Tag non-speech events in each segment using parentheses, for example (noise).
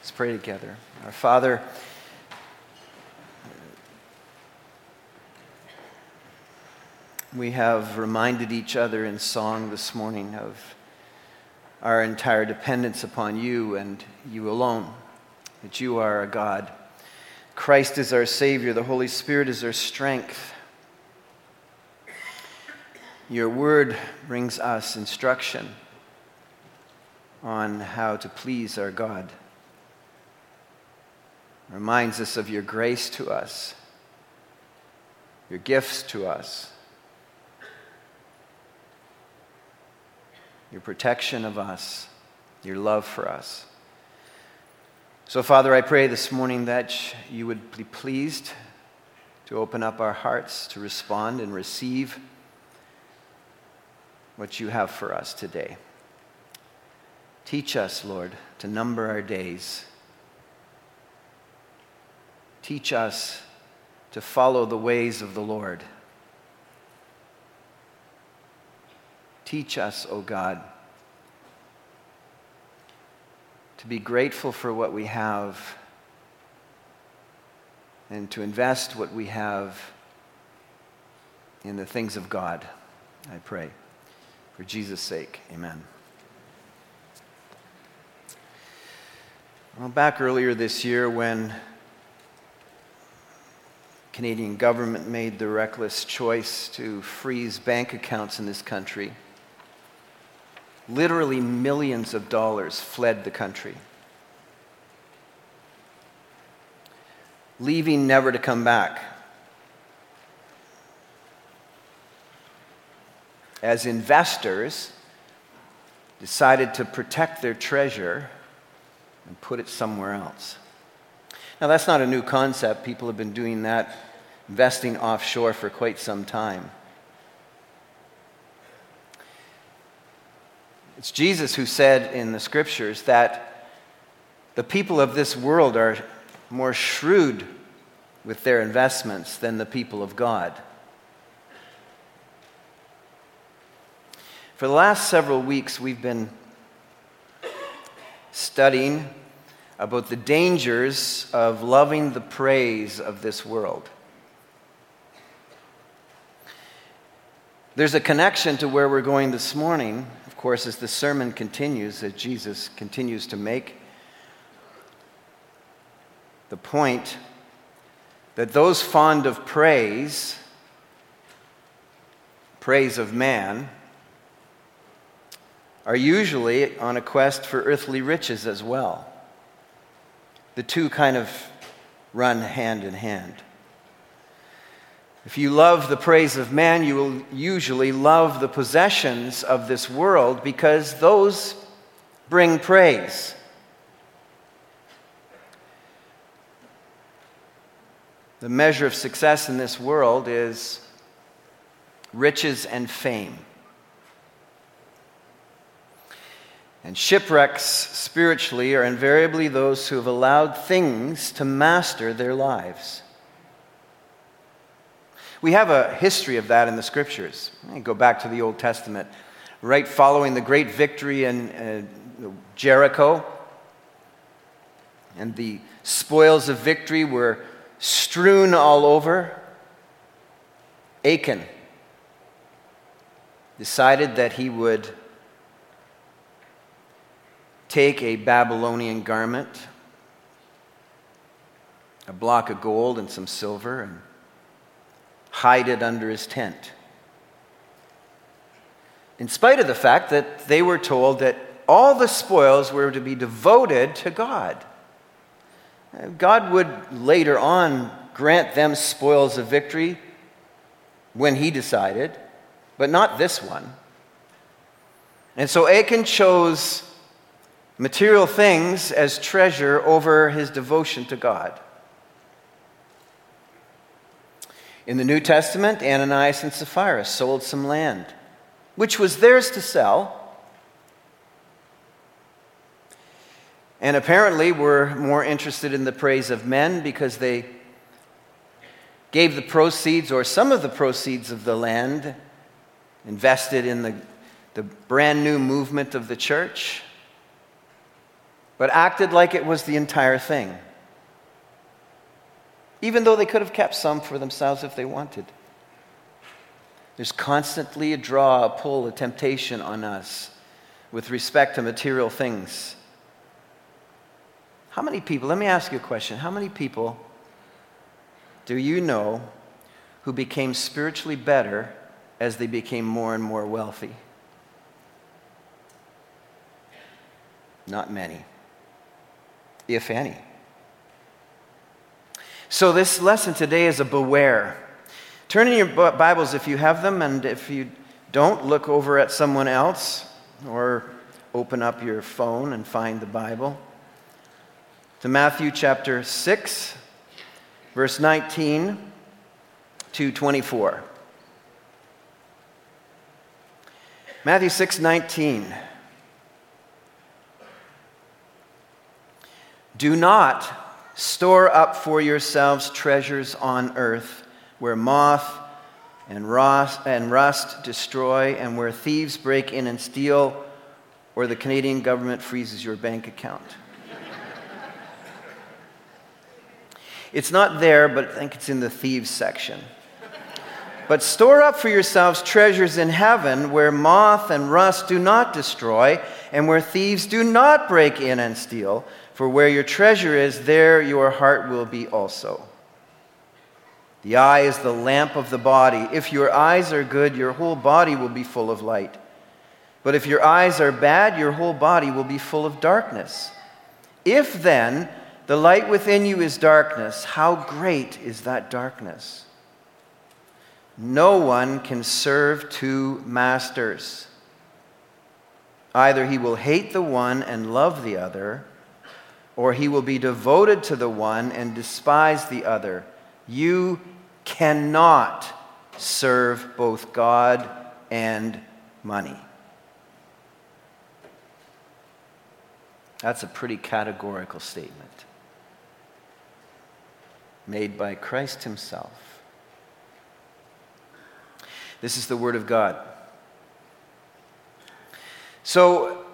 Let's pray together. Our Father, we have reminded each other in song this morning of our entire dependence upon you and you alone, that you are a God. Christ is our Savior, the Holy Spirit is our strength. Your word brings us instruction on how to please our God. Reminds us of your grace to us, your gifts to us, your protection of us, your love for us. So, Father, I pray this morning that you would be pleased to open up our hearts to respond and receive what you have for us today. Teach us, Lord, to number our days. Teach us to follow the ways of the Lord. Teach us, O oh God, to be grateful for what we have and to invest what we have in the things of God. I pray. For Jesus' sake, amen. Well, back earlier this year when Canadian government made the reckless choice to freeze bank accounts in this country, literally millions of dollars fled the country, leaving never to come back. as investors decided to protect their treasure and put it somewhere else. Now, that's not a new concept. People have been doing that, investing offshore for quite some time. It's Jesus who said in the scriptures that the people of this world are more shrewd with their investments than the people of God. For the last several weeks, we've been studying about the dangers of loving the praise of this world. There's a connection to where we're going this morning, of course, as the sermon continues, that Jesus continues to make. The point that those fond of praise, praise of man, are usually on a quest for earthly riches as well. The two kind of run hand in hand. If you love the praise of man, you will usually love the possessions of this world because those bring praise. The measure of success in this world is riches and fame. And shipwrecks spiritually are invariably those who have allowed things to master their lives. We have a history of that in the scriptures. Go back to the Old Testament. Right following the great victory in uh, Jericho, and the spoils of victory were strewn all over, Achan decided that he would take a Babylonian garment, a block of gold, and some silver, and hide it under his tent. In spite of the fact that they were told that all the spoils were to be devoted to God. God would later on grant them spoils of victory when he decided, but not this one. And so Achan chose material things as treasure over his devotion to God. In the New Testament, Ananias and Sapphira sold some land, which was theirs to sell, and apparently were more interested in the praise of men because they gave the proceeds or some of the proceeds of the land invested in the, the brand new movement of the church but acted like it was the entire thing, even though they could have kept some for themselves if they wanted. There's constantly a draw, a pull, a temptation on us with respect to material things. How many people, let me ask you a question. How many people do you know who became spiritually better as they became more and more wealthy? Not many, if any. So, this lesson today is a beware. Turn in your Bibles if you have them, and if you don't, look over at someone else or open up your phone and find the Bible. To Matthew chapter 6, verse 19 to 24. Matthew 6 19. Do not store up for yourselves treasures on earth where moth and rust, and rust destroy and where thieves break in and steal or the Canadian government freezes your bank account. it's not there, but I think it's in the thieves section. But store up for yourselves treasures in heaven where moth and rust do not destroy and where thieves do not break in and steal. For where your treasure is, there your heart will be also. The eye is the lamp of the body. If your eyes are good, your whole body will be full of light. But if your eyes are bad, your whole body will be full of darkness. If then the light within you is darkness, how great is that darkness? No one can serve two masters. Either he will hate the one and love the other or he will be devoted to the one and despise the other. You cannot serve both God and money. That's a pretty categorical statement made by Christ Himself. This is the Word of God. So,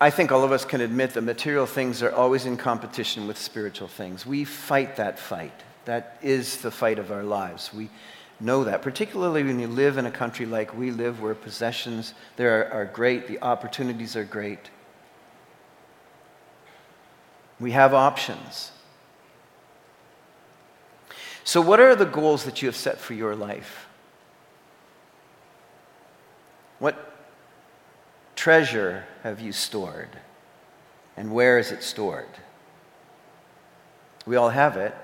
I think all of us can admit that material things are always in competition with spiritual things. We fight that fight. That is the fight of our lives. We know that, particularly when you live in a country like we live, where possessions there are, are great, the opportunities are great. We have options. So, what are the goals that you have set for your life? What treasure have you stored? And where is it stored? We all have it.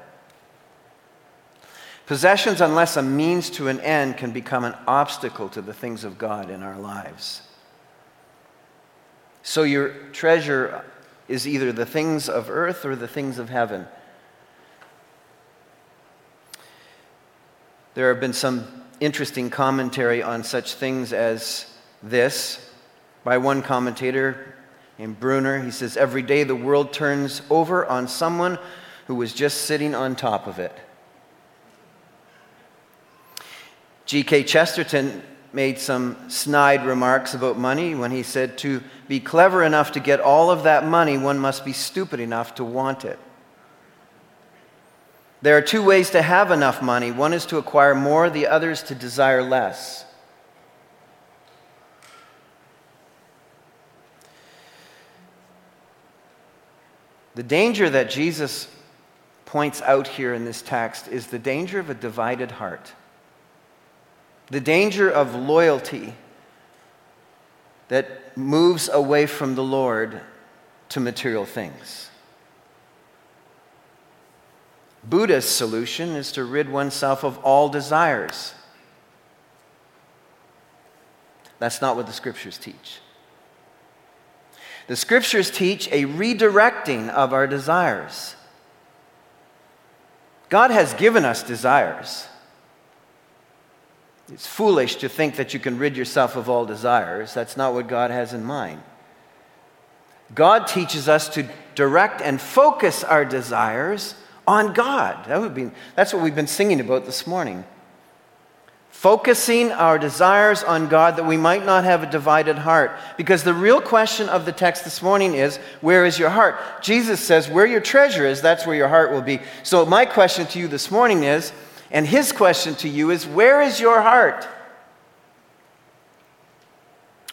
Possessions, unless a means to an end, can become an obstacle to the things of God in our lives. So your treasure is either the things of earth or the things of heaven. There have been some interesting commentary on such things as this by one commentator named Bruner. He says, Every day the world turns over on someone who was just sitting on top of it. G.K. Chesterton made some snide remarks about money when he said, To be clever enough to get all of that money, one must be stupid enough to want it. There are two ways to have enough money one is to acquire more, the other is to desire less. The danger that Jesus points out here in this text is the danger of a divided heart, the danger of loyalty that moves away from the Lord to material things. Buddha's solution is to rid oneself of all desires. That's not what the scriptures teach. The scriptures teach a redirecting of our desires. God has given us desires. It's foolish to think that you can rid yourself of all desires. That's not what God has in mind. God teaches us to direct and focus our desires on God. That would be, that's what we've been singing about this morning. Focusing our desires on God that we might not have a divided heart. Because the real question of the text this morning is where is your heart? Jesus says, where your treasure is, that's where your heart will be. So, my question to you this morning is, and his question to you is, where is your heart?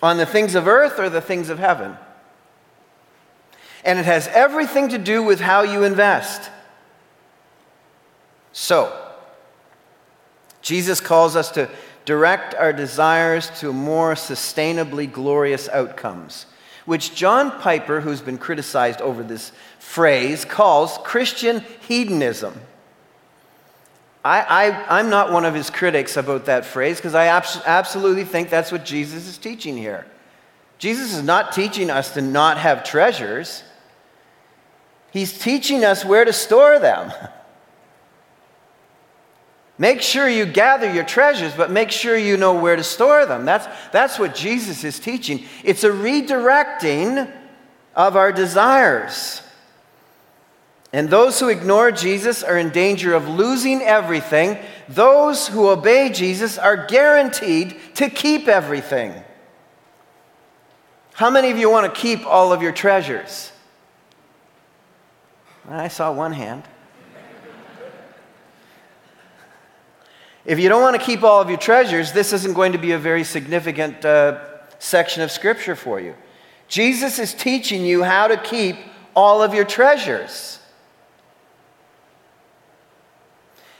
On the things of earth or the things of heaven? And it has everything to do with how you invest. So, Jesus calls us to direct our desires to more sustainably glorious outcomes, which John Piper, who's been criticized over this phrase, calls Christian hedonism. I, am not one of his critics about that phrase because I abs- absolutely think that's what Jesus is teaching here. Jesus is not teaching us to not have treasures, he's teaching us where to store them. (laughs) Make sure you gather your treasures, but make sure you know where to store them. That's, that's what Jesus is teaching. It's a redirecting of our desires. And those who ignore Jesus are in danger of losing everything. Those who obey Jesus are guaranteed to keep everything. How many of you want to keep all of your treasures? I saw one hand. If you don't want to keep all of your treasures, this isn't going to be a very significant uh, section of Scripture for you. Jesus is teaching you how to keep all of your treasures.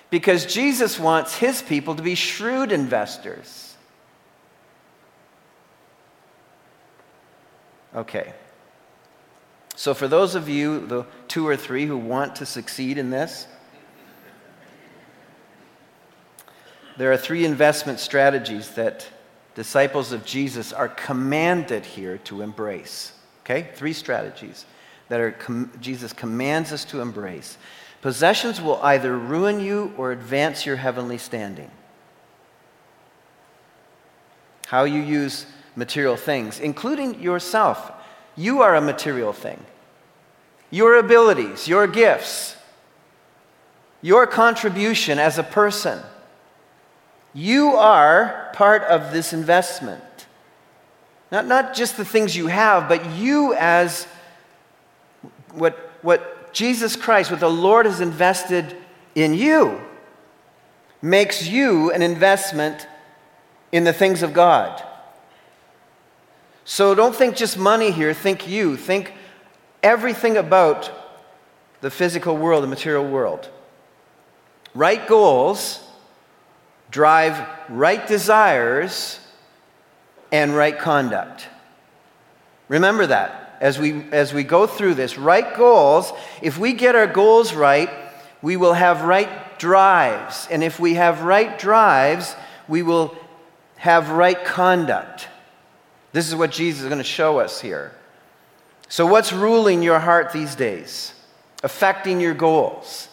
Because Jesus wants his people to be shrewd investors. Okay. So, for those of you, the two or three who want to succeed in this, there are three investment strategies that disciples of Jesus are commanded here to embrace. Okay? Three strategies that are com- Jesus commands us to embrace. Possessions will either ruin you or advance your heavenly standing. How you use material things, including yourself. You are a material thing. Your abilities, your gifts, your contribution as a person you are part of this investment. Not, not just the things you have, but you as what, what Jesus Christ, what the Lord has invested in you, makes you an investment in the things of God. So don't think just money here, think you. Think everything about the physical world, the material world. Right goals drive right desires and right conduct. Remember that as we, as we go through this. Right goals, if we get our goals right, we will have right drives. And if we have right drives, we will have right conduct. This is what Jesus is going to show us here. So, what's ruling your heart these days? Affecting your goals,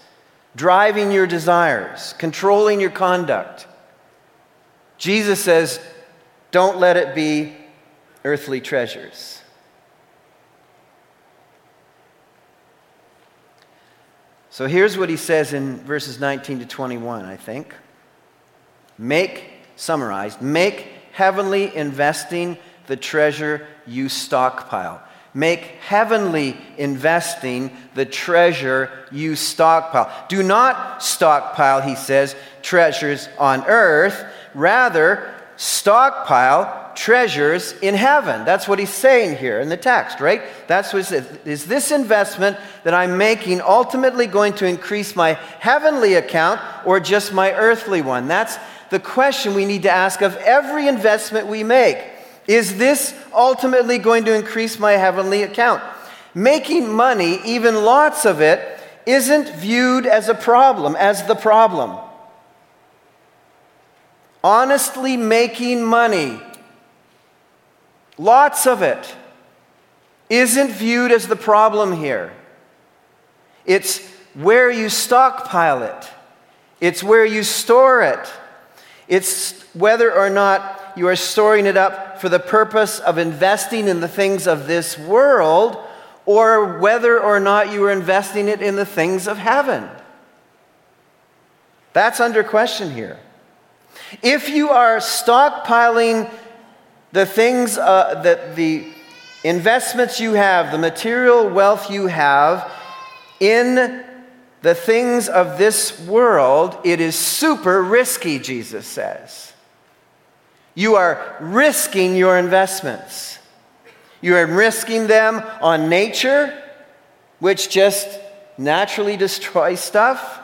driving your desires, controlling your conduct. Jesus says, don't let it be earthly treasures. So here's what he says in verses 19 to 21, I think. Make, summarized, make heavenly investing the treasure you stockpile. Make heavenly investing the treasure you stockpile. Do not stockpile, he says, treasures on earth Rather, stockpile treasures in heaven. That's what he's saying here in the text, right? That's what it is. Is this investment that I'm making ultimately going to increase my heavenly account or just my earthly one? That's the question we need to ask of every investment we make. Is this ultimately going to increase my heavenly account? Making money, even lots of it, isn't viewed as a problem, as the problem honestly making money, lots of it, isn't viewed as the problem here. It's where you stockpile it, it's where you store it, it's whether or not you are storing it up for the purpose of investing in the things of this world or whether or not you are investing it in the things of heaven. That's under question here. If you are stockpiling the things uh, that the investments you have, the material wealth you have in the things of this world, it is super risky, Jesus says. You are risking your investments. You are risking them on nature, which just naturally (laughs) destroys stuff,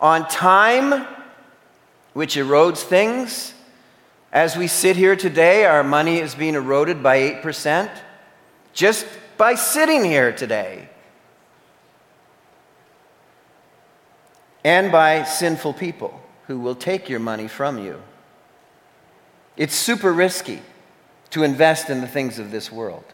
on time, which erodes things. As we sit here today, our money is being eroded by 8% just by sitting here today. And by sinful people who will take your money from you. It's super risky to invest in the things of this world.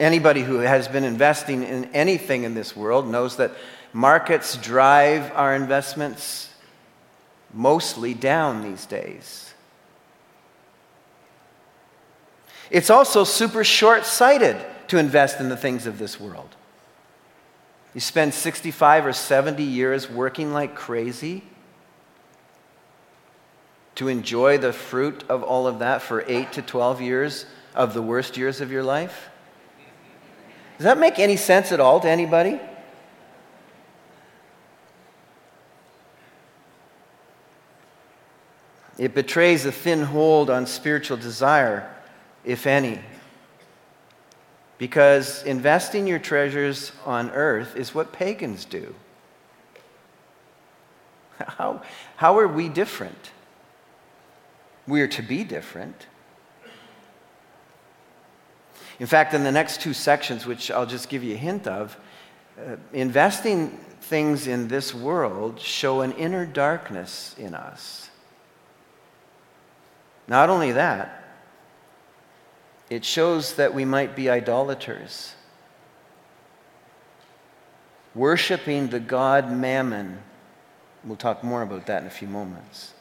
Anybody who has been investing in anything in this world knows that markets drive our investments mostly down these days. It's also super short sighted to invest in the things of this world. You spend 65 or 70 years working like crazy to enjoy the fruit of all of that for 8 to 12 years of the worst years of your life? Does that make any sense at all to anybody? It betrays a thin hold on spiritual desire, if any. Because investing your treasures on earth is what pagans do. (laughs) How, how are we different? We are to be different. In fact, in the next two sections, which I'll just give you a hint of, uh, investing things in this world show an inner darkness in us. Not only that, it shows that we might be idolaters, worshiping the god Mammon. We'll talk more about that in a few moments.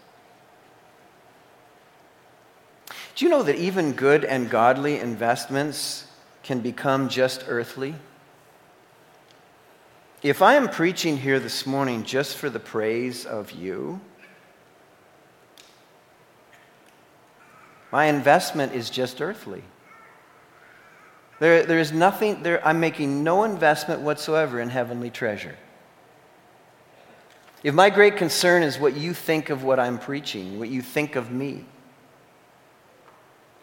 Do you know that even good and godly investments can become just earthly? If I am preaching here this morning just for the praise of you, my investment is just earthly. There, there is nothing, there, I'm making no investment whatsoever in heavenly treasure. If my great concern is what you think of what I'm preaching, what you think of me,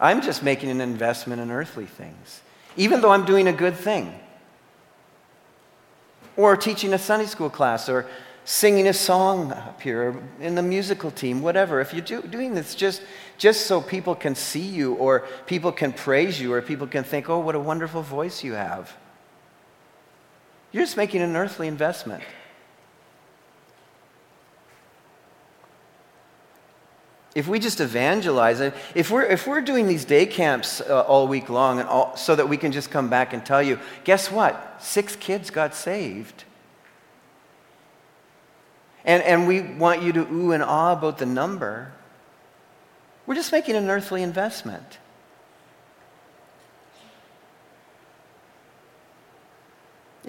I'm just making an investment in earthly things, even though I'm doing a good thing. Or teaching a Sunday school class, or singing a song up here, or in the musical team, whatever. If you're do, doing this just, just so people can see you, or people can praise you, or people can think, oh, what a wonderful voice you have, you're just making an earthly investment. if we just evangelize if we're, if we're doing these day camps uh, all week long and all, so that we can just come back and tell you, guess what? Six kids got saved. And, and we want you to ooh and ah about the number. We're just making an earthly investment.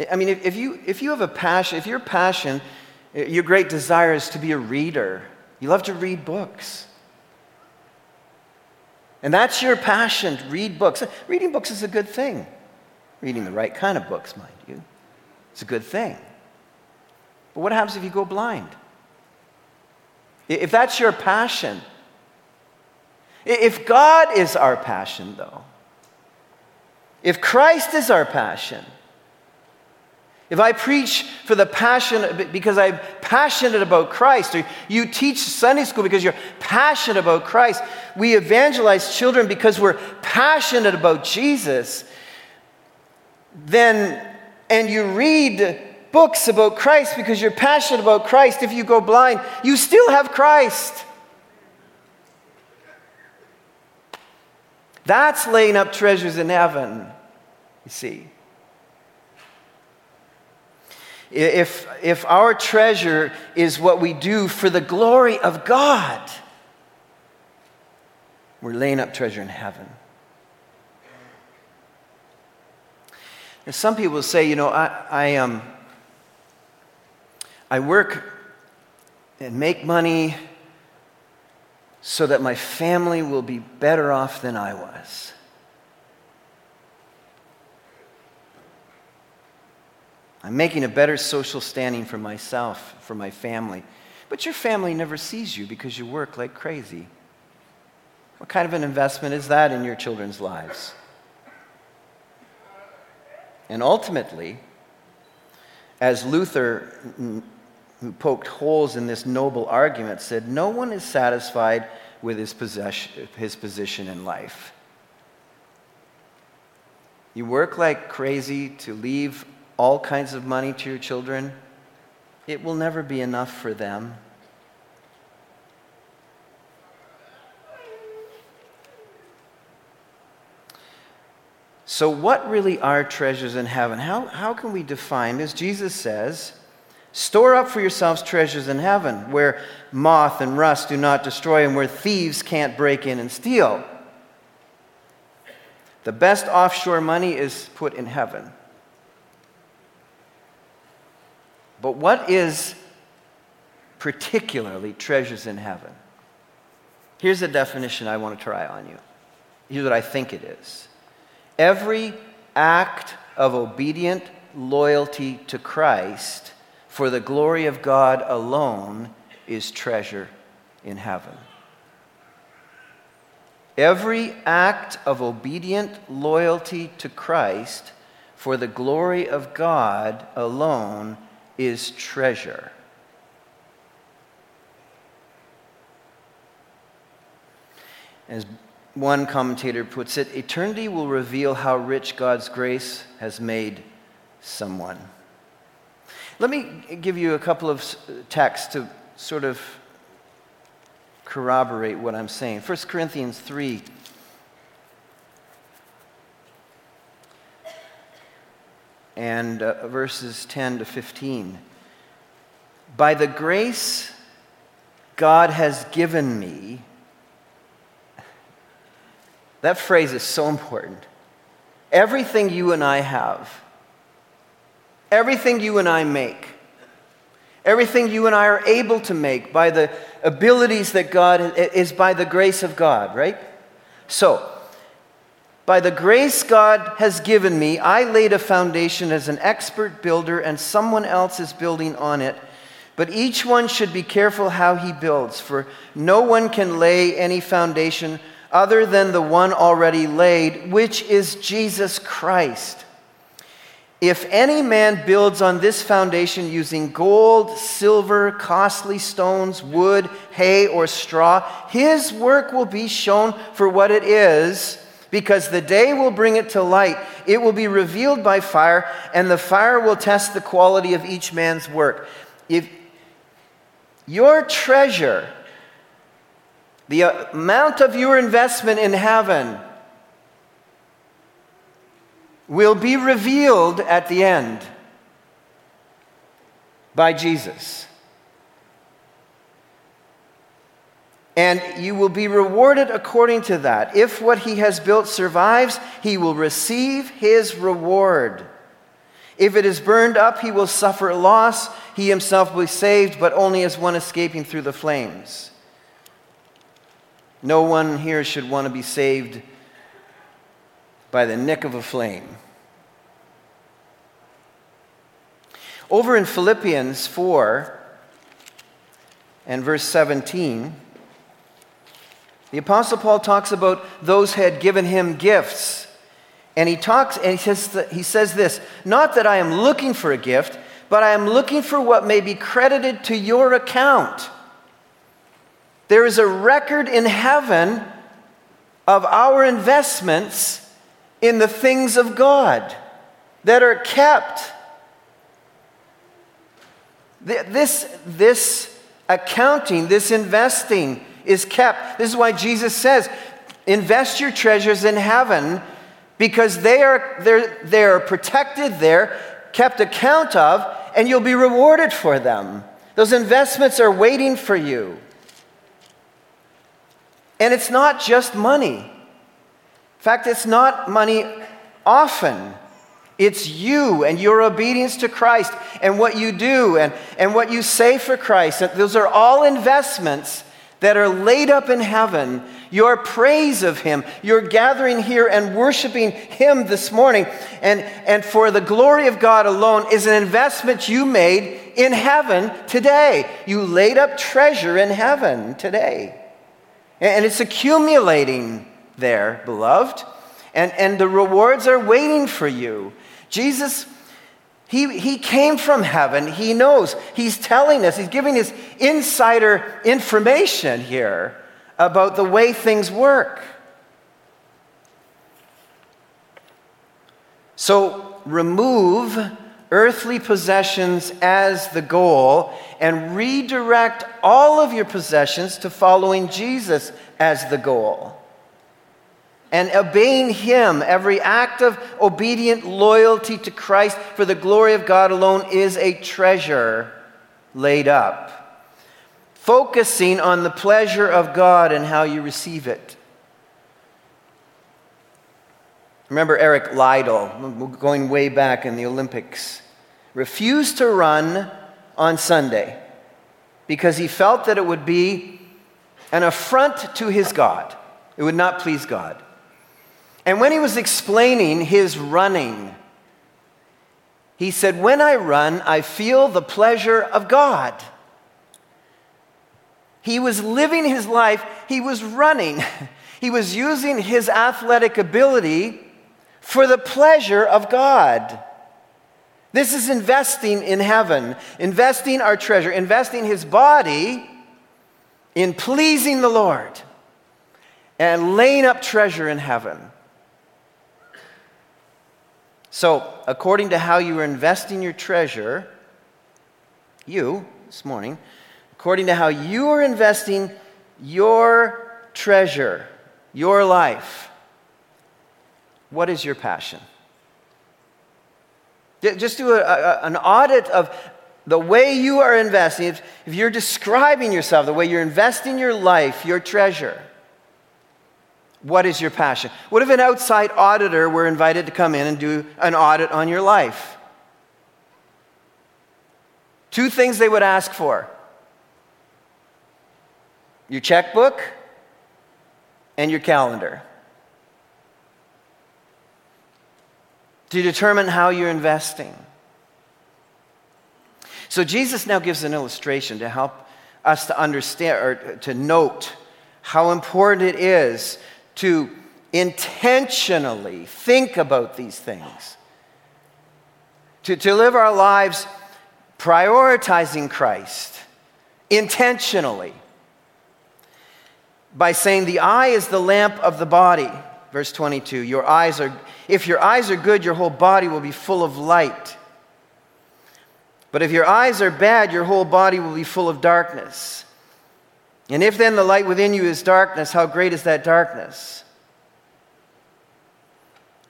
I mean, if, if, you, if you have a passion, if your passion, your great desire is to be a reader, you love to read books. And that's your passion, read books. Reading books is a good thing. Reading the right kind of books, mind you. It's a good thing. But what happens if you go blind? If that's your passion, if God is our passion, though, if Christ is our passion, if I preach for the passion because I'm passionate about Christ, or you teach Sunday school because you're passionate about Christ, we evangelize children because we're passionate about Jesus, then, and you read books about Christ because you're passionate about Christ, if you go blind, you still have Christ. That's laying up treasures in heaven, you see. If, if our treasure is what we do for the glory of God, we're laying up treasure in heaven. And some people say, you know, I, I, um, I work and make money so that my family will be better off than I was. I'm making a better social standing for myself, for my family. But your family never sees you because you work like crazy. What kind of an investment is that in your children's lives? And ultimately, as Luther, who poked holes in this noble argument, said, No one is satisfied with his, possession, his position in life. You work like crazy to leave all kinds of money to your children, it will never be enough for them. So, what really are treasures in heaven? How, how can we define this? Jesus says, Store up for yourselves treasures in heaven, where moth and rust do not destroy, and where thieves can't break in and steal. The best offshore money is put in heaven. But what is particularly treasures in heaven? Here's a definition I want to try on you. Here's what I think it is every act of obedient loyalty to Christ for the glory of God alone is treasure in heaven. Every act of obedient loyalty to Christ for the glory of God alone is treasure. As one commentator puts it, eternity will reveal how rich God's grace has made someone. Let me give you a couple of texts to sort of corroborate what I'm saying. 1 Corinthians 3. and uh, verses 10 to 15. By the grace God has given me, that phrase is so important. Everything you and I have, everything you and I make, everything you and I are able to make by the abilities that God is by the grace of God, right? So, by the grace God has given me, I laid a foundation as an expert builder, and someone else is building on it. But each one should be careful how he builds, for no one can lay any foundation other than the one already laid, which is Jesus Christ. If any man builds on this foundation using gold, silver, costly stones, wood, hay, or straw, his work will be shown for what it is because the day will bring it to light. It will be revealed by fire, and the fire will test the quality of each man's work. If your treasure, the amount of your investment in heaven, will be revealed at the end by Jesus. and you will be rewarded according to that. If what he has built survives, he will receive his reward. If it is burned up, he will suffer loss. He himself will be saved, but only as one escaping through the flames. No one here should want to be saved by the nick of a flame. Over in Philippians 4 and verse 17, the Apostle Paul talks about those who had given him gifts. And he talks and he says, he says this not that I am looking for a gift, but I am looking for what may be credited to your account. There is a record in heaven of our investments in the things of God that are kept. This, this accounting, this investing, is kept. This is why Jesus says, invest your treasures in heaven because they are, they're, they're protected there, kept account of, and you'll be rewarded for them. Those investments are waiting for you. And it's not just money. In fact, it's not money often. It's you and your obedience to Christ and what you do and, and what you say for Christ. Those are all investments that are laid up in heaven, your praise of Him. You're gathering here and worshiping Him this morning. And, and for the glory of God alone is an investment you made in heaven today. You laid up treasure in heaven today. And it's accumulating there, beloved. And, and the rewards are waiting for you. Jesus he, he came from heaven. He knows. He's telling us, he's giving us insider information here about the way things work. So remove earthly possessions as the goal and redirect all of your possessions to following Jesus as the goal and obeying Him, every act of obedient loyalty to Christ for the glory of God alone is a treasure laid up. Focusing on the pleasure of God and how you receive it. Remember Eric Liddell, going way back in the Olympics, refused to run on Sunday because he felt that it would be an affront to his God. It would not please God. And when he was explaining his running, he said, When I run, I feel the pleasure of God. He was living his life, he was running, (laughs) he was using his athletic ability for the pleasure of God. This is investing in heaven, investing our treasure, investing his body in pleasing the Lord, and laying up treasure in heaven. So, according to how you are investing your treasure, you, this morning, according to how you are investing your treasure, your life, what is your passion? Just do a, a, an audit of the way you are investing. If, if you're describing yourself, the way you're investing your life, your treasure, what is your passion? What if an outside auditor were invited to come in and do an audit on your life? Two things they would ask for your checkbook and your calendar to determine how you're investing. So, Jesus now gives an illustration to help us to understand or to note how important it is to intentionally think about these things, to, to live our lives prioritizing Christ intentionally by saying the eye is the lamp of the body. Verse 22 your eyes are if your eyes are good your whole body will be full of light. But if your eyes are bad your whole body will be full of darkness and if then the light within you is darkness, how great is that darkness?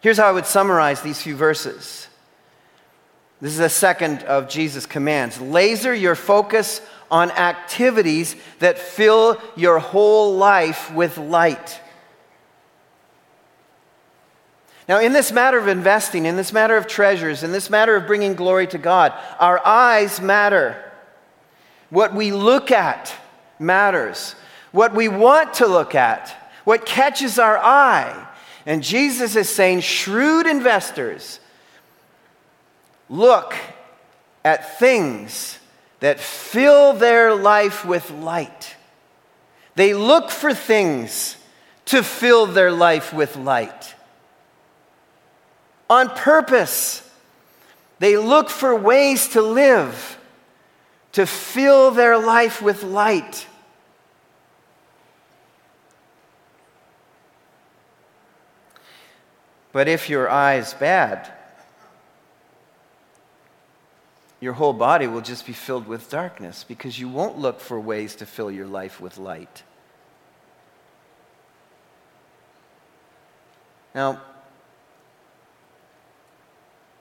Here's how I would summarize these few verses. This is the second of Jesus' commands. Laser your focus on activities that fill your whole life with light. Now, in this matter of investing, in this matter of treasures, in this matter of bringing glory to God, our eyes matter. What we look at matters. What we want to look at, what catches our eye. And Jesus is saying, shrewd investors look at things that fill their life with light. They look for things to fill their life with light. On purpose, they look for ways to live to fill their life with light. But if your eye is bad, your whole body will just be filled with darkness because you won't look for ways to fill your life with light. Now,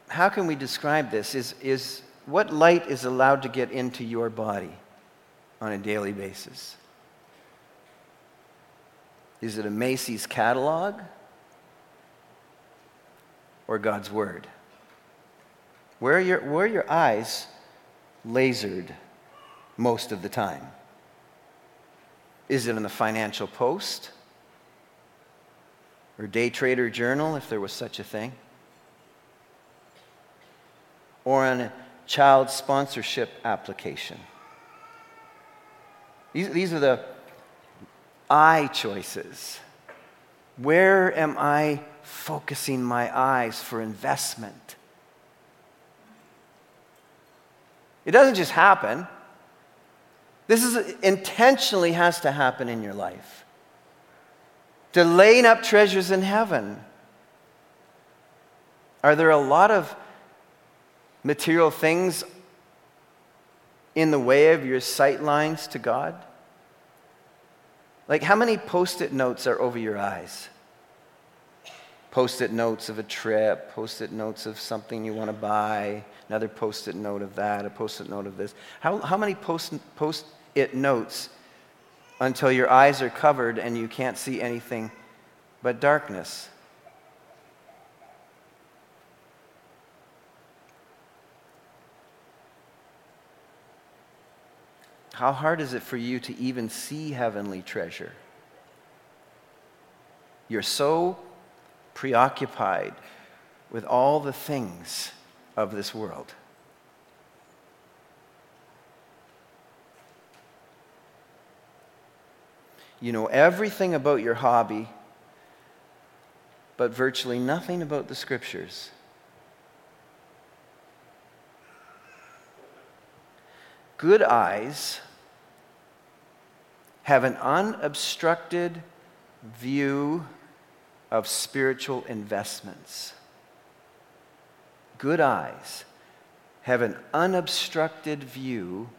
how can we describe this? Is, is what light is allowed to get into your body on a daily basis? Is it a Macy's catalog? or God's Word? Where are your, where are your eyes lasered most of the time? Is it in the Financial Post? Or Day Trader Journal, if there was such a thing? Or on a child sponsorship application? These, these are the I choices. Where am I focusing my eyes for investment? It doesn't just happen. This is intentionally has to happen in your life. To laying up treasures in heaven. Are there a lot of material things in the way of your sight lines to God? Like, how many post it notes are over your eyes? Post it notes of a trip, post it notes of something you want to buy, another post it note of that, a post it note of this. How, how many post it notes until your eyes are covered and you can't see anything but darkness? How hard is it for you to even see heavenly treasure? You're so preoccupied with all the things of this world. You know everything about your hobby, but virtually nothing about the scriptures. Good eyes have an unobstructed view of spiritual investments. Good eyes have an unobstructed view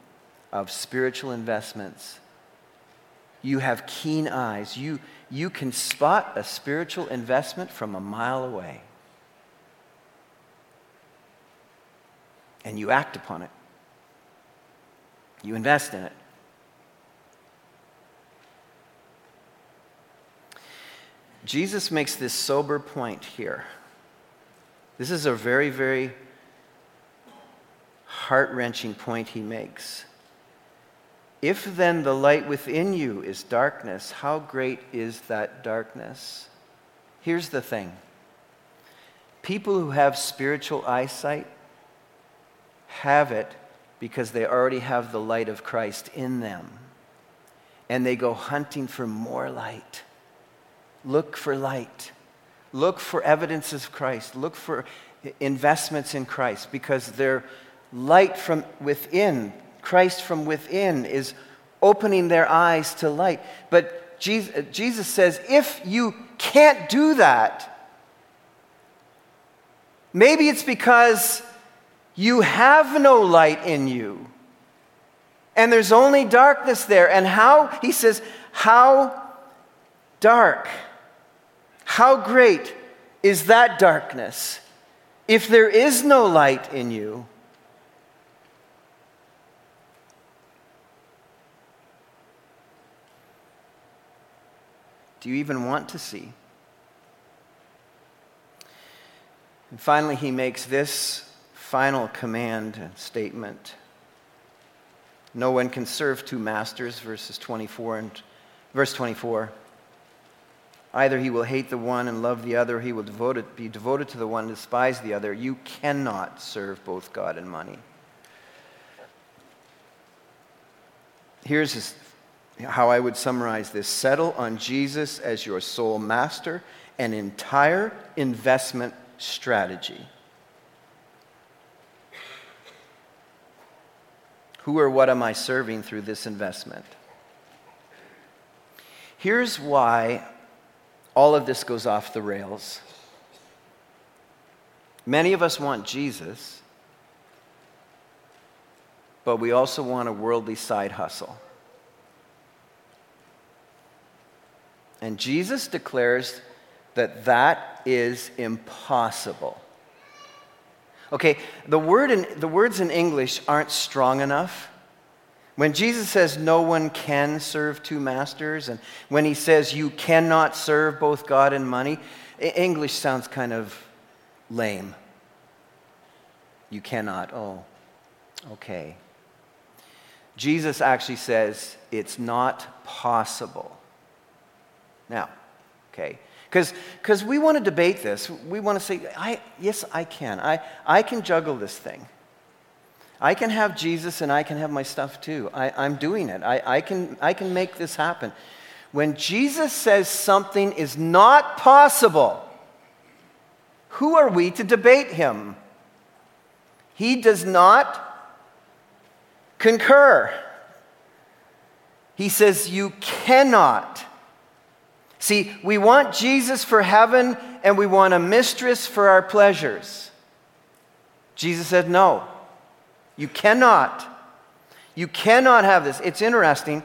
of spiritual investments. You have keen eyes. You, you can spot a spiritual investment from a mile away. And you act upon it, you invest in it. Jesus makes this sober point here. This is a very, very heart wrenching point he makes. If then the light within you is darkness, how great is that darkness? Here's the thing people who have spiritual eyesight have it because they already have the light of Christ in them. And they go hunting for more light. Look for light. Look for evidences of Christ. Look for investments in Christ because their light from within, Christ from within, is opening their eyes to light. But Jesus, says, if you can't do that, maybe it's because you have no light in you. And there's only darkness there. And how, he says, how dark how great is that darkness if there is no light in you? Do you even want to see? And finally, he makes this final command and statement No one can serve two masters, verses 24 and verse 24. Either he will hate the one and love the other, he will devote be devoted to the one and despise the other. You cannot serve both God and money. Here's his, how I would summarize this settle on Jesus as your sole master and entire investment strategy. Who or what am I serving through this investment? Here's why all of this goes off the rails. Many of us want Jesus, but we also want a worldly side hustle. And Jesus declares that that is impossible. Okay, the, word in, the words in English aren't strong enough when Jesus says no one can serve two masters, and when he says you cannot serve both God and money, English sounds kind of lame. You cannot. Oh, okay. Jesus actually says it's not possible. Now, okay, because we want to debate this. We want to say, I, yes, I can. I, I can juggle this thing. I can have Jesus and I can have my stuff too. I, I'm doing it. I, I, can, I can make this happen. When Jesus says something is not possible, who are we to debate him? He does not concur. He says, You cannot. See, we want Jesus for heaven and we want a mistress for our pleasures. Jesus said, No, you cannot. You cannot have this. It's interesting.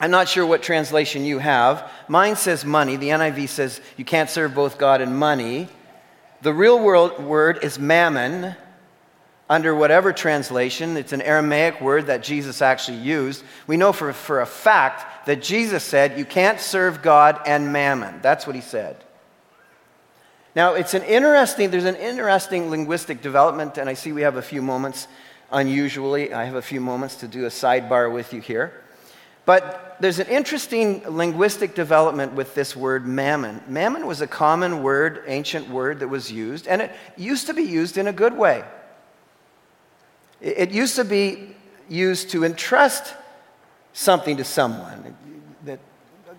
I'm not sure what translation you have. Mine says money. The NIV says you can't serve both God and money. The real world word is mammon under whatever translation. It's an Aramaic word that Jesus actually used. We know for, for a fact that Jesus said, You can't serve God and mammon. That's what he said. Now, it's an interesting, there's an interesting linguistic development, and I see we have a few moments, unusually. I have a few moments to do a sidebar with you here. But there's an interesting linguistic development with this word mammon. Mammon was a common word, ancient word that was used, and it used to be used in a good way. It used to be used to entrust something to someone, that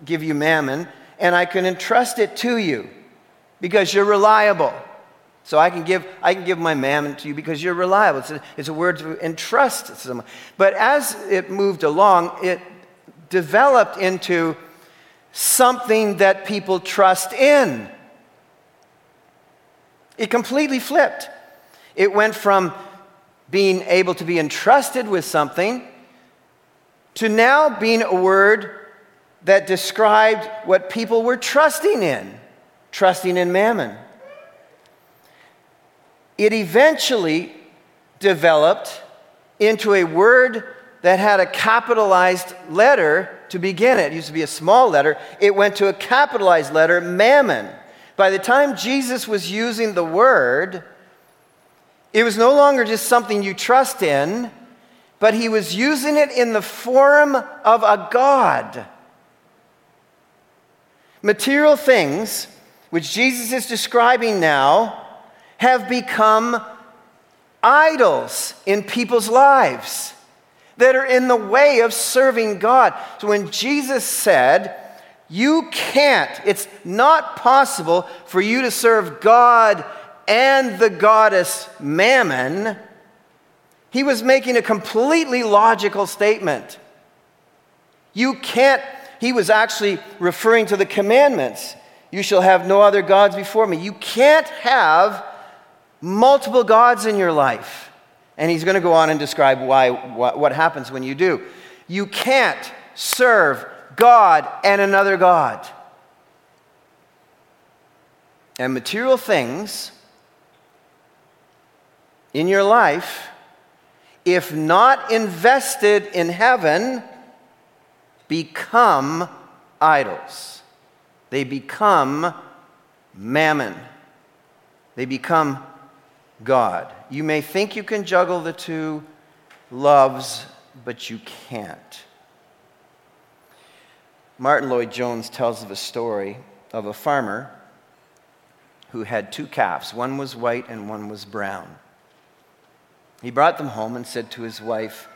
give you mammon, and I can entrust it to you because you're reliable. So I can give, I can give my mammon to you because you're reliable. It's a, it's a word to entrust to someone. But as it moved along, it developed into something that people trust in. It completely flipped. It went from being able to be entrusted with something to now being a word that described what people were trusting in, trusting in mammon. It eventually developed into a word that had a capitalized letter to begin it. It used to be a small letter. It went to a capitalized letter, mammon. By the time Jesus was using the word, it was no longer just something you trust in, but he was using it in the form of a God. Material things, which Jesus is describing now, have become idols in people's lives that are in the way of serving God. So when Jesus said, You can't, it's not possible for you to serve God and the goddess Mammon, he was making a completely logical statement. You can't, he was actually referring to the commandments. You shall have no other gods before me. You can't have multiple gods in your life. And he's going to go on and describe why, what, what happens when you do. You can't serve God and another God. And material things in your life, if not invested in heaven, become idols. They become mammon. They become God. You may think you can juggle the two loves, but you can't. Martyn Lloyd-Jones tells of a story of a farmer who had two calves. One was white and one was brown. He brought them home and said to his wife,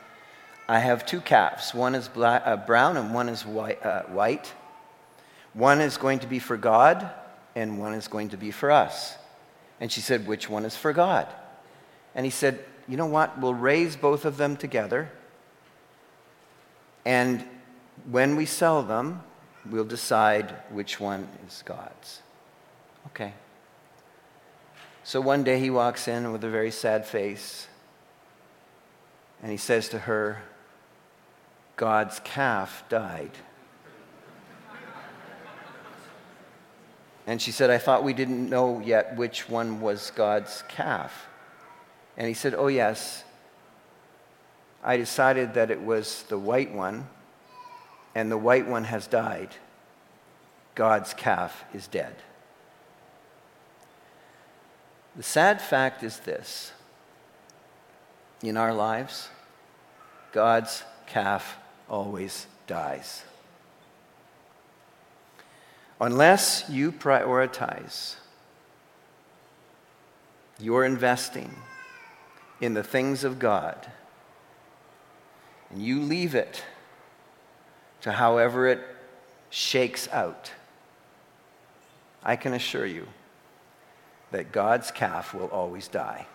I have two calves. One is black, uh, brown and one is uh, white. One is going to be for God and one is going to be for us. And she said, Which one is for God? And he said, You know what? We'll raise both of them together. And when we sell them, we'll decide which one is God's. Okay. So one day he walks in with a very sad face and he says to her, God's calf died. And she said, I thought we didn't know yet which one was God's calf. And he said, Oh, yes. I decided that it was the white one, and the white one has died. God's calf is dead. The sad fact is this in our lives, God's calf always dies. Unless you prioritize your investing in the things of God and you leave it to however it shakes out, I can assure you that God's calf will always die.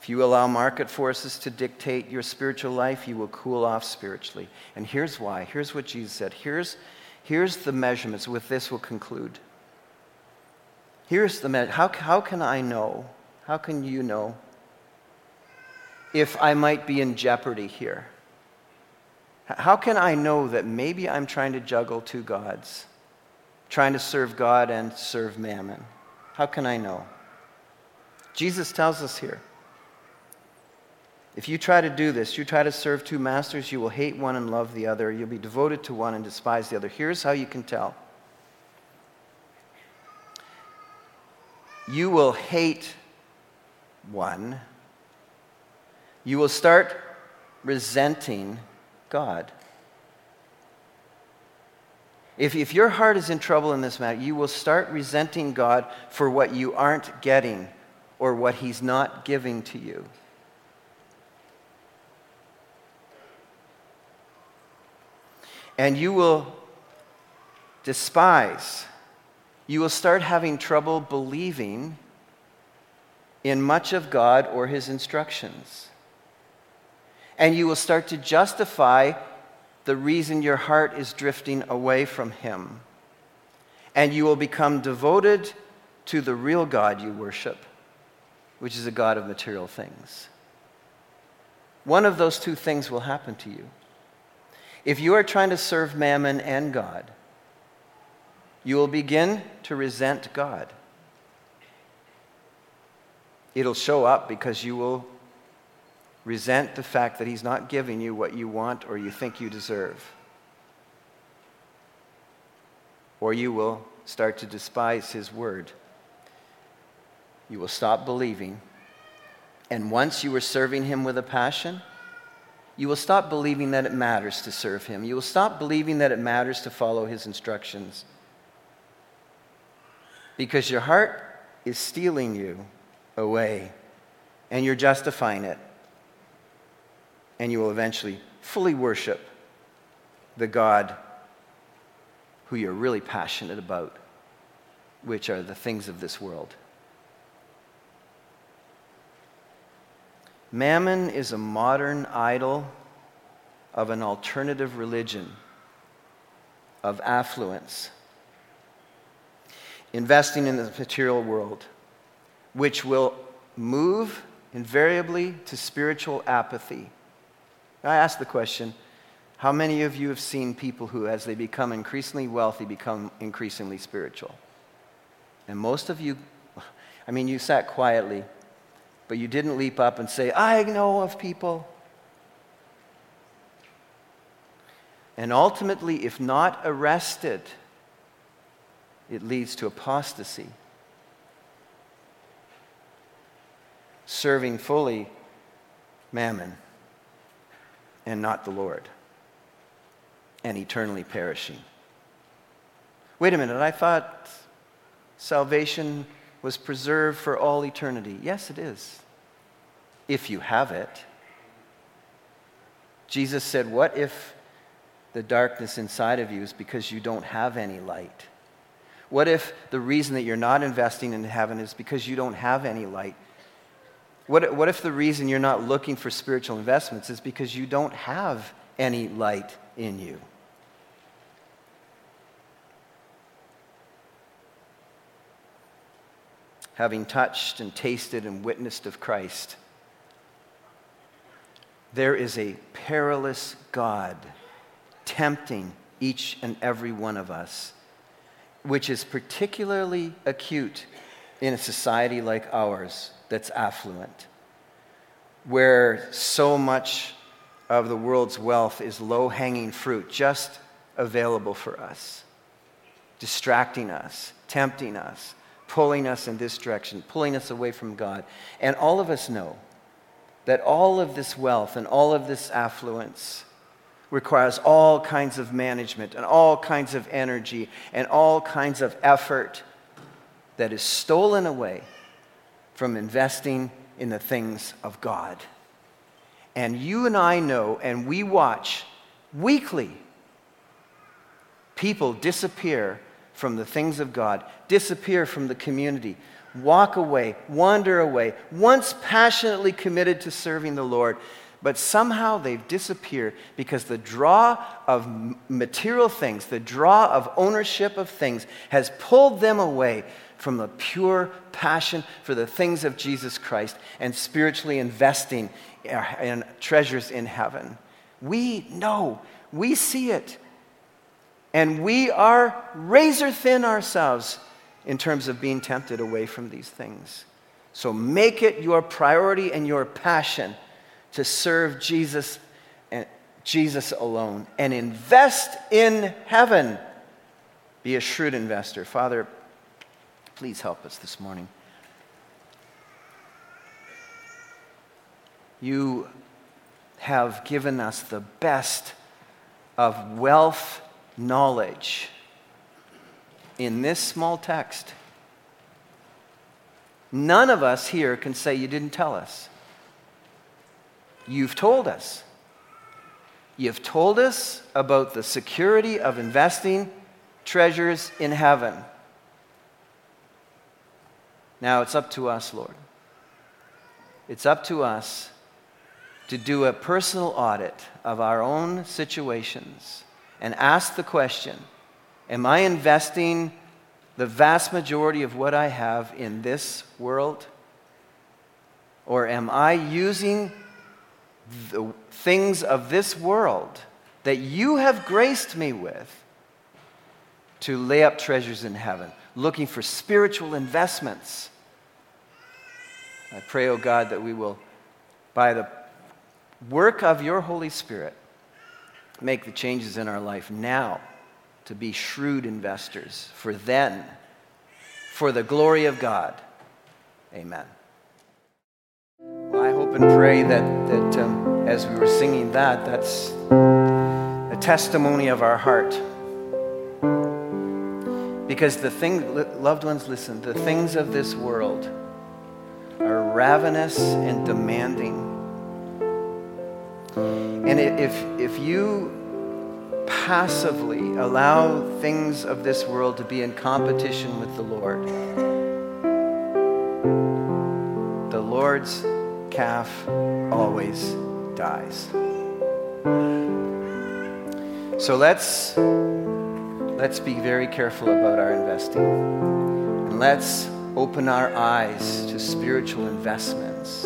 If you allow market forces to dictate your spiritual life, you will cool off spiritually. And here's why. Here's what Jesus said. Here's, here's the measurements. With this, we'll conclude. Here's the measure. How, how can I know? How can you know if I might be in jeopardy here? How can I know that maybe I'm trying to juggle two gods, trying to serve God and serve mammon? How can I know? Jesus tells us here if you try to do this, you try to serve two masters, you will hate one and love the other. You'll be devoted to one and despise the other. Here's how you can tell you will hate one, you will start resenting God. If, if your heart is in trouble in this matter, you will start resenting God for what you aren't getting or what He's not giving to you. And you will despise. You will start having trouble believing in much of God or his instructions. And you will start to justify the reason your heart is drifting away from him. And you will become devoted to the real God you worship, which is a God of material things. One of those two things will happen to you. If you are trying to serve mammon and God, you will begin to resent God. It'll show up because you will resent the fact that He's not giving you what you want or you think you deserve. Or you will start to despise His word. You will stop believing. And once you were serving Him with a passion, you will stop believing that it matters to serve Him. You will stop believing that it matters to follow His instructions. Because your heart is stealing you away, and you're justifying it. And you will eventually fully worship the God who you're really passionate about, which are the things of this world. Mammon is a modern idol of an alternative religion, of affluence, investing in the material world, which will move invariably to spiritual apathy. I ask the question how many of you have seen people who, as they become increasingly wealthy, become increasingly spiritual? And most of you, (laughs) I mean, you sat quietly but you didn't leap up and say, I know of people. And ultimately, if not arrested, it leads to apostasy. Serving fully mammon and not the Lord, and eternally perishing. Wait a minute, I thought salvation was preserved for all eternity. Yes, it is, if you have it. Jesus said, What if the darkness inside of you is because you don't have any light? What if the reason that you're not investing in heaven is because you don't have any light? What, what if the reason you're not looking for spiritual investments is because you don't have any light in you? Having touched and tasted and witnessed of Christ, there is a perilous God tempting each and every one of us, which is particularly acute in a society like ours that's affluent, where so much of the world's wealth is low hanging fruit, just available for us, distracting us, tempting us, pulling us in this direction, pulling us away from God. And all of us know that all of this wealth and all of this affluence requires all kinds of management and all kinds of energy and all kinds of effort that is stolen away from investing in the things of God. And you and I know, and we watch weekly people disappear from the things of God, disappear from the community, walk away, wander away, once passionately committed to serving the Lord, but somehow they've disappeared because the draw of material things, the draw of ownership of things, has pulled them away from the pure passion for the things of Jesus Christ and spiritually investing uh, in treasures in heaven. We know, we see it, and we are razor thin ourselves in terms of being tempted away from these things. So make it your priority and your passion to serve Jesus and Jesus alone and invest in heaven. Be a shrewd investor. Father, please help us this morning. You have given us the best of wealth knowledge in this small text. None of us here can say you didn't tell us. You've told us. You've told us about the security of investing treasures in heaven. Now it's up to us, Lord. It's up to us to do a personal audit of our own situations and ask the question Am I investing the vast majority of what I have in this world? Or am I using the things of this world that you have graced me with to lay up treasures in heaven, looking for spiritual investments? I pray, O oh God, that we will, by the work of your Holy Spirit, make the changes in our life now to be shrewd investors for then, for the glory of God. Amen. Well, I hope and pray that, that um, as we were singing that, that's a testimony of our heart. Because the thing, loved ones, listen, the things of this world are ravenous and demanding. And if, if you passively allow things of this world to be in competition with the Lord, the Lord's calf always dies. So let's let's be very careful about our investing. And let's open our eyes to spiritual investments.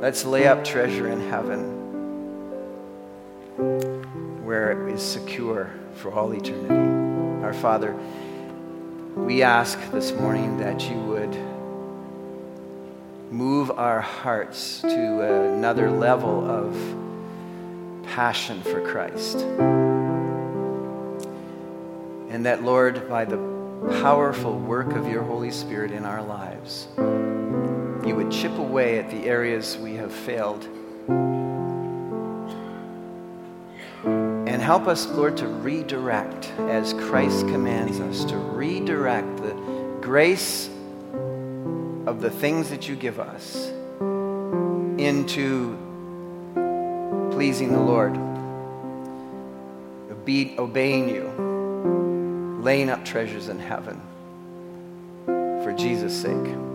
Let's lay up treasure in heaven where it is secure for all eternity. Our Father, we ask this morning that you would move our hearts to another level of passion for Christ. And that, Lord, by the powerful work of your Holy Spirit in our lives, you would chip away at the areas we have failed help us, Lord, to redirect as Christ commands us to redirect the grace of the things that you give us into pleasing the Lord, obeying you, laying up treasures in heaven for Jesus' sake.